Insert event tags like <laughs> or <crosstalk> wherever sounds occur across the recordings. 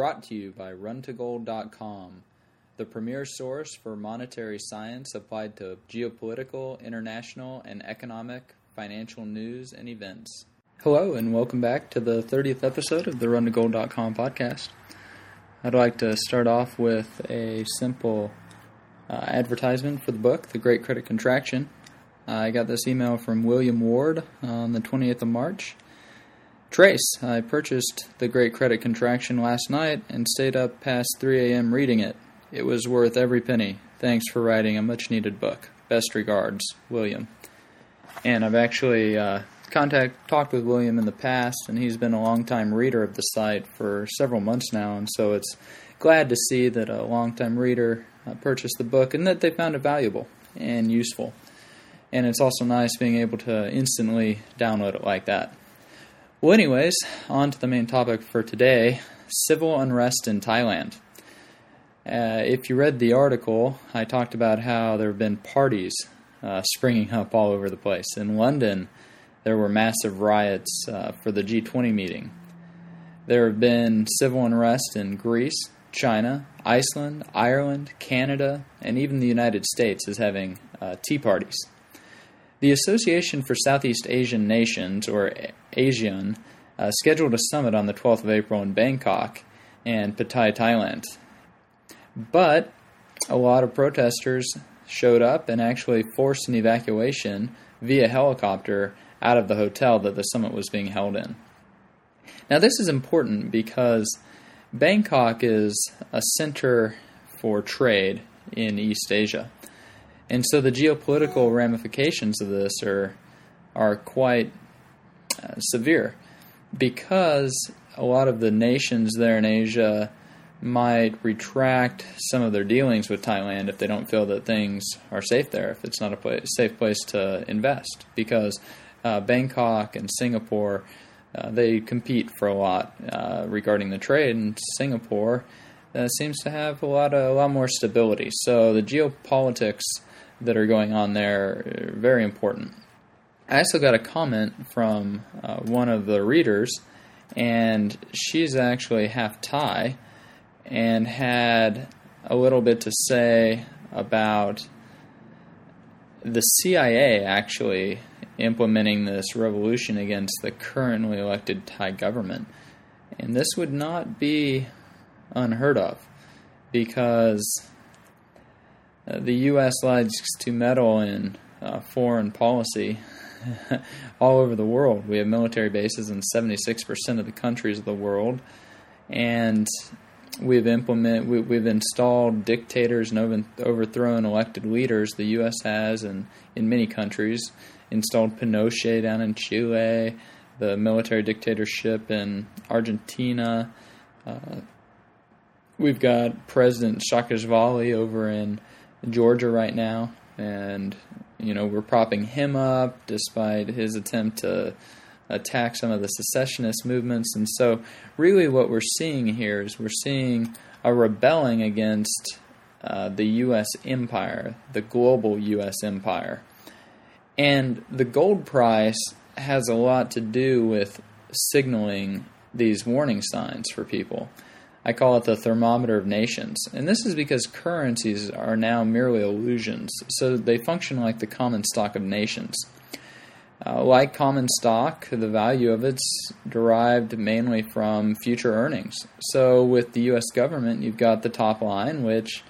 Brought to you by runtogold.com, the premier source for monetary science applied to geopolitical, international, and economic, financial news and events. Hello, and welcome back to the 30th episode of the runtogold.com podcast. I'd like to start off with a simple uh, advertisement for the book, The Great Credit Contraction. I got this email from William Ward on the 20th of March. Trace, I purchased The Great Credit Contraction last night and stayed up past 3 a.m. reading it. It was worth every penny. Thanks for writing a much needed book. Best regards, William. And I've actually uh, contact talked with William in the past, and he's been a longtime reader of the site for several months now, and so it's glad to see that a longtime reader uh, purchased the book and that they found it valuable and useful. And it's also nice being able to instantly download it like that. Well, anyways, on to the main topic for today civil unrest in Thailand. Uh, if you read the article, I talked about how there have been parties uh, springing up all over the place. In London, there were massive riots uh, for the G20 meeting. There have been civil unrest in Greece, China, Iceland, Ireland, Canada, and even the United States is having uh, tea parties. The Association for Southeast Asian Nations, or ASEAN, uh, scheduled a summit on the 12th of April in Bangkok and Pattaya, Thailand. But a lot of protesters showed up and actually forced an evacuation via helicopter out of the hotel that the summit was being held in. Now, this is important because Bangkok is a center for trade in East Asia. And so the geopolitical ramifications of this are are quite uh, severe because a lot of the nations there in Asia might retract some of their dealings with Thailand if they don't feel that things are safe there, if it's not a place, safe place to invest. Because uh, Bangkok and Singapore, uh, they compete for a lot uh, regarding the trade, and Singapore uh, seems to have a lot of, a lot more stability. So the geopolitics that are going on there are very important. I also got a comment from uh, one of the readers, and she's actually half Thai, and had a little bit to say about the CIA actually implementing this revolution against the currently elected Thai government. And this would not be unheard of because uh, the U.S. likes to meddle in uh, foreign policy <laughs> all over the world. We have military bases in 76% of the countries of the world, and we've implement we, we've installed dictators and over, overthrown elected leaders. The U.S. has, and in many countries, installed Pinochet down in Chile, the military dictatorship in Argentina. Uh, we've got President Saakashvili over in Georgia right now, and you know we're propping him up despite his attempt to attack some of the secessionist movements. And so, really, what we're seeing here is we're seeing a rebelling against uh, the U.S. empire, the global U.S. empire. And the gold price has a lot to do with signaling these warning signs for people. I call it the thermometer of nations. And this is because currencies are now merely illusions, so they function like the common stock of nations. Uh, like common stock, the value of it's derived mainly from future earnings. So, with the U.S. government, you've got the top line, which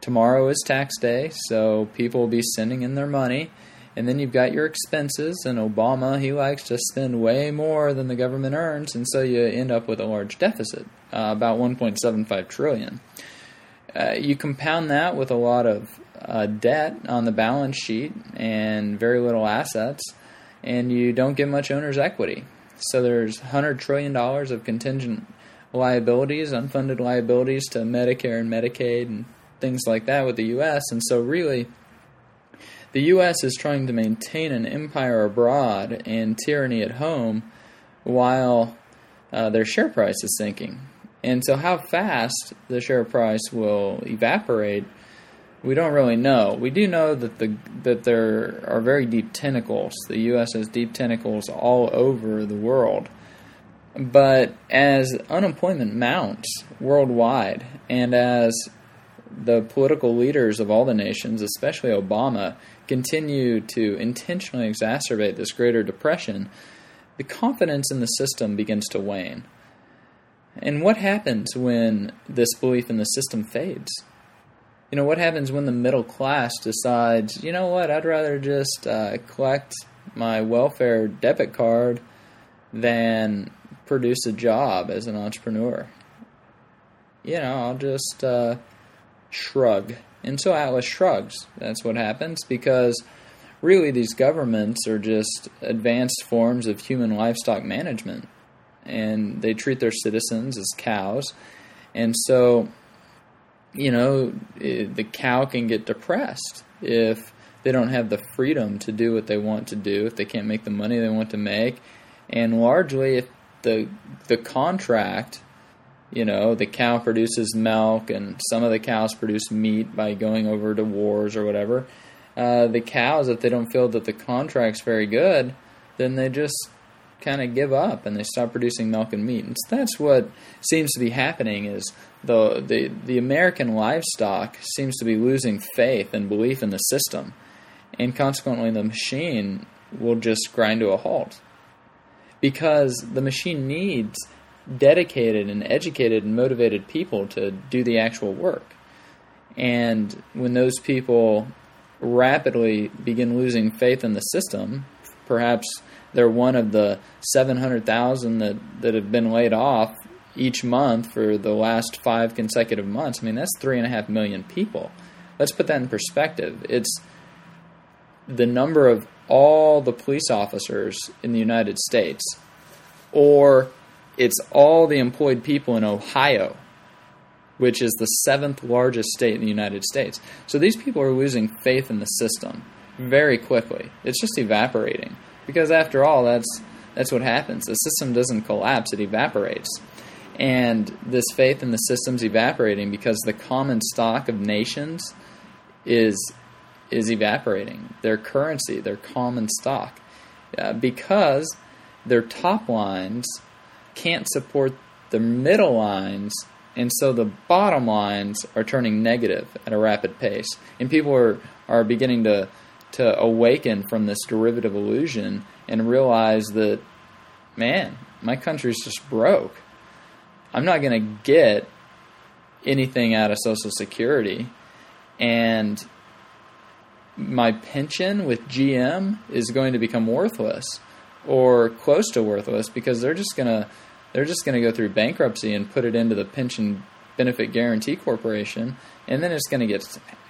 tomorrow is tax day, so people will be sending in their money. And then you've got your expenses, and Obama, he likes to spend way more than the government earns, and so you end up with a large deficit, uh, about 1.75 trillion. Uh, you compound that with a lot of uh, debt on the balance sheet and very little assets, and you don't get much owner's equity. So there's $100 trillion of contingent liabilities, unfunded liabilities to Medicare and Medicaid and things like that with the U.S., and so really the U.S. is trying to maintain an empire abroad and tyranny at home while uh, their share price is sinking. And so, how fast the share price will evaporate, we don't really know. We do know that the that there are very deep tentacles. The U.S. has deep tentacles all over the world, But as unemployment mounts worldwide, and as the political leaders of all the nations, especially Obama, continue to intentionally exacerbate this greater depression, the confidence in the system begins to wane. And what happens when this belief in the system fades? You know, what happens when the middle class decides, you know what, I'd rather just uh, collect my welfare debit card than produce a job as an entrepreneur? You know, I'll just uh, shrug. And so Atlas shrugs. That's what happens because really these governments are just advanced forms of human livestock management. And they treat their citizens as cows. And so, you know, it, the cow can get depressed if they don't have the freedom to do what they want to do, if they can't make the money they want to make. And largely, if the the contract you know, the cow produces milk, and some of the cows produce meat by going over to wars or whatever. Uh, the cows, if they don't feel that the contract's very good, then they just kind of give up and they stop producing milk and meat. And so that's what seems to be happening is the, the the American livestock seems to be losing faith and belief in the system, and consequently the machine will just grind to a halt because the machine needs dedicated and educated and motivated people to do the actual work. And when those people rapidly begin losing faith in the system, perhaps they're one of the 700,000 that, that have been laid off each month for the last five consecutive months. I mean, that's three and a half million people. Let's put that in perspective. It's the number of all the police officers in the United States, or it's all the employed people in Ohio, which is the seventh largest state in the United States. So these people are losing faith in the system very quickly. It's just evaporating because after all, that's that's what happens. The system doesn't collapse; it evaporates. And this faith in the system's evaporating because the common stock of nations is is evaporating. Their currency, their common stock, uh, because their top lines can't support the middle lines, and so the bottom lines are turning negative at a rapid pace. And people are, are beginning to, to awaken from this derivative illusion and realize that, man, my country's just broke. I'm not going to get anything out of Social Security. And my pension with GM is going to become worthless or close to worthless because they're just gonna they're just gonna go through bankruptcy and put it into the pension benefit guarantee corporation, and then it's gonna get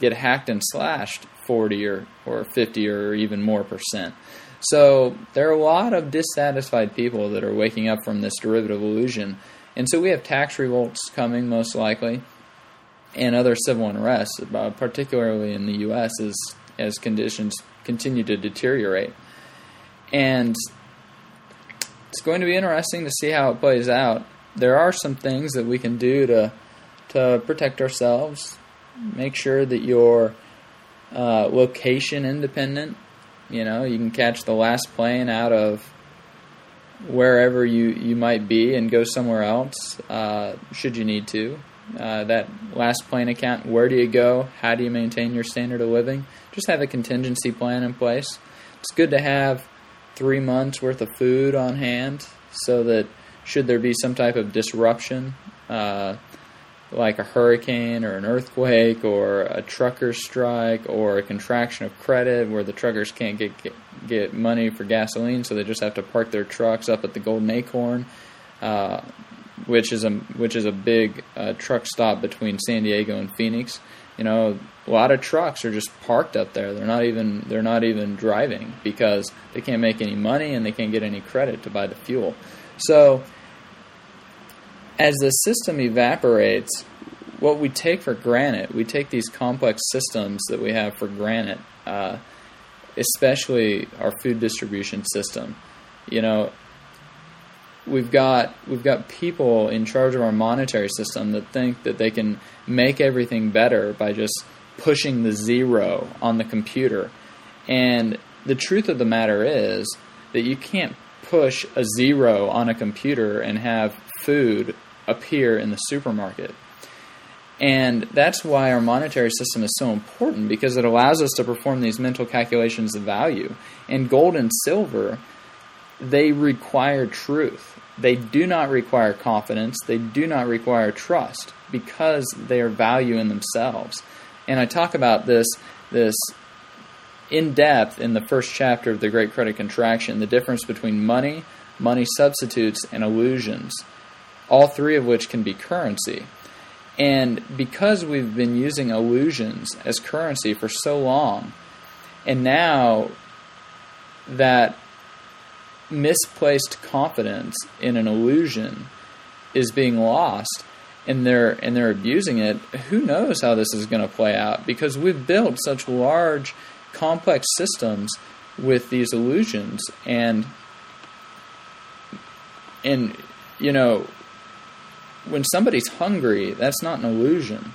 get hacked and slashed forty or or fifty or even more percent. So there are a lot of dissatisfied people that are waking up from this derivative illusion, and so we have tax revolts coming most likely, and other civil unrest, uh, particularly in the U.S. as as conditions continue to deteriorate. And it's going to be interesting to see how it plays out. There are some things that we can do to to protect ourselves. Make sure that you're uh, location independent. You know, you can catch the last plane out of wherever you, you might be and go somewhere else uh, should you need to. Uh, that last plane account, where do you go? How do you maintain your standard of living? Just have a contingency plan in place. It's good to have three months worth of food on hand so that should there be some type of disruption, uh, like a hurricane or an earthquake or a trucker strike or a contraction of credit where the truckers can't get, get, get money for gasoline, so they just have to park their trucks up at the Golden Acorn, uh, which is a which is a big uh, truck stop between San Diego and Phoenix. You know, a lot of trucks are just parked up there. They're not even they're not even driving because they can't make any money and they can't get any credit to buy the fuel. So as the system evaporates, what we take for granted, we take these complex systems that we have for granted, uh, especially our food distribution system. You know, we've got we've got people in charge of our monetary system that think that they can make everything better by just pushing the zero on the computer. And the truth of the matter is that you can't push a zero on a computer and have food appear in the supermarket. And that's why our monetary system is so important because it allows us to perform these mental calculations of value. And gold and silver, they require truth. They do not require confidence. They do not require trust because they are value in themselves. And I talk about this this in depth in the first chapter of the Great Credit Contraction, the difference between money, money substitutes, and illusions, all three of which can be currency. And because we've been using illusions as currency for so long, and now that misplaced confidence in an illusion is being lost and they're and they're abusing it, who knows how this is going to play out because we've built such large complex systems with these illusions and and you know when somebody's hungry that's not an illusion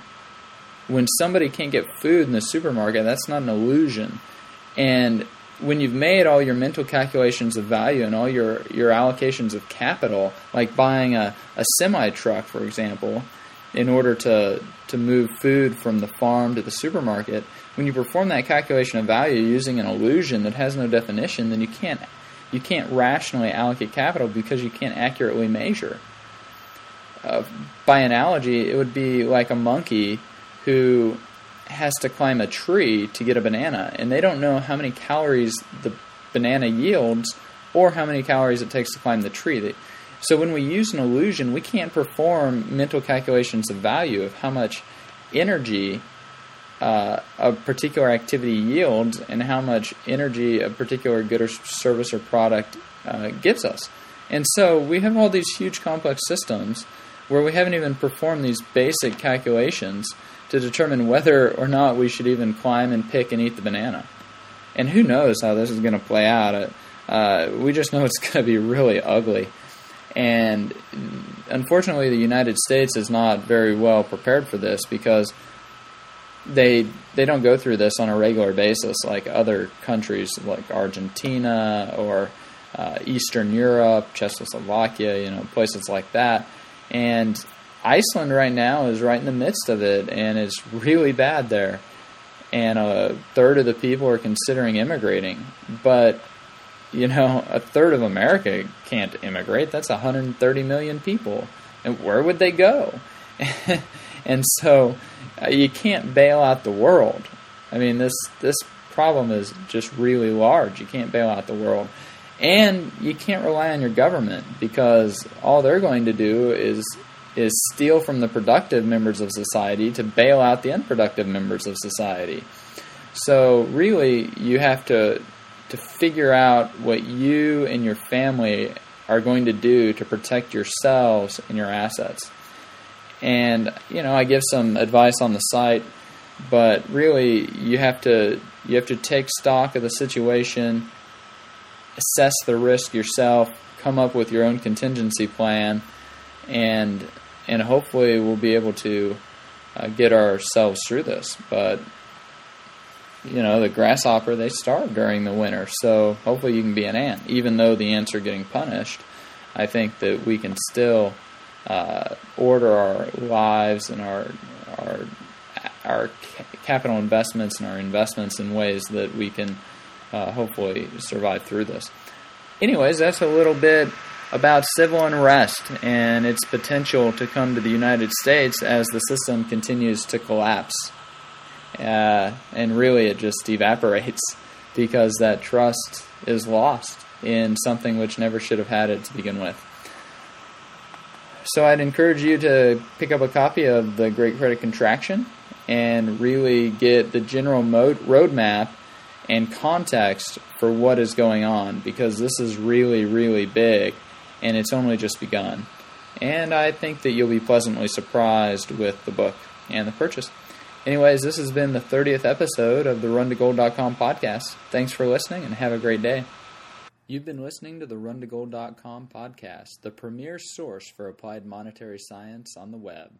when somebody can't get food in the supermarket that's not an illusion and when you've made all your mental calculations of value and all your, your allocations of capital, like buying a, a semi truck, for example, in order to, to move food from the farm to the supermarket, when you perform that calculation of value using an illusion that has no definition, then you can't you can't rationally allocate capital because you can't accurately measure. Uh, by analogy, it would be like a monkey who has to climb a tree to get a banana, and they don't know how many calories the banana yields or how many calories it takes to climb the tree. So when we use an illusion, we can't perform mental calculations of value of how much energy uh, a particular activity yields and how much energy a particular good or service or product uh, gives us. And so we have all these huge complex systems where we haven't even performed these basic calculations to determine whether or not we should even climb and pick and eat the banana. And who knows how this is going to play out. Uh, we just know it's <laughs> going to be really ugly. And unfortunately, the United States is not very well prepared for this because they they don't go through this on a regular basis like other countries like Argentina or uh, Eastern Europe, Czechoslovakia, you know, places like that. And Iceland right now is right in the midst of it, and it's really bad there. And a third of the people are considering immigrating, but you know, a third of America can't immigrate. That's 130 million people, and where would they go? <laughs> and so uh, you can't bail out the world. I mean, this this problem is just really large. You can't bail out the world. And you can't rely on your government because all they're going to do is is steal from the productive members of society to bail out the unproductive members of society. So really you have to to figure out what you and your family are going to do to protect yourselves and your assets. And you know, I give some advice on the site, but really you have to you have to take stock of the situation, assess the risk yourself, come up with your own contingency plan, and and hopefully we'll be able to uh, get ourselves through this. But you know, the grasshopper they starve during the winter, so hopefully you can be an ant. Even though the ants are getting punished, I think that we can still uh, order our lives and our our our capital investments and our investments in ways that we can uh, hopefully survive through this. Anyways, that's a little bit about civil unrest and its potential to come to the United States as the system continues to collapse. Uh, and really, it just evaporates <laughs> because that trust is lost in something which never should have had it to begin with. So I'd encourage you to pick up a copy of the Great Credit Contraction and really get the general mode, roadmap and context for what is going on because this is really, really big and it's only just begun. And I think that you'll be pleasantly surprised with the book and the purchase. Anyways, this has been the 30th episode of the RunToGold.com podcast. Thanks for listening and have a great day. You've been listening to the RunToGold.com podcast, the premier source for applied monetary science on the web.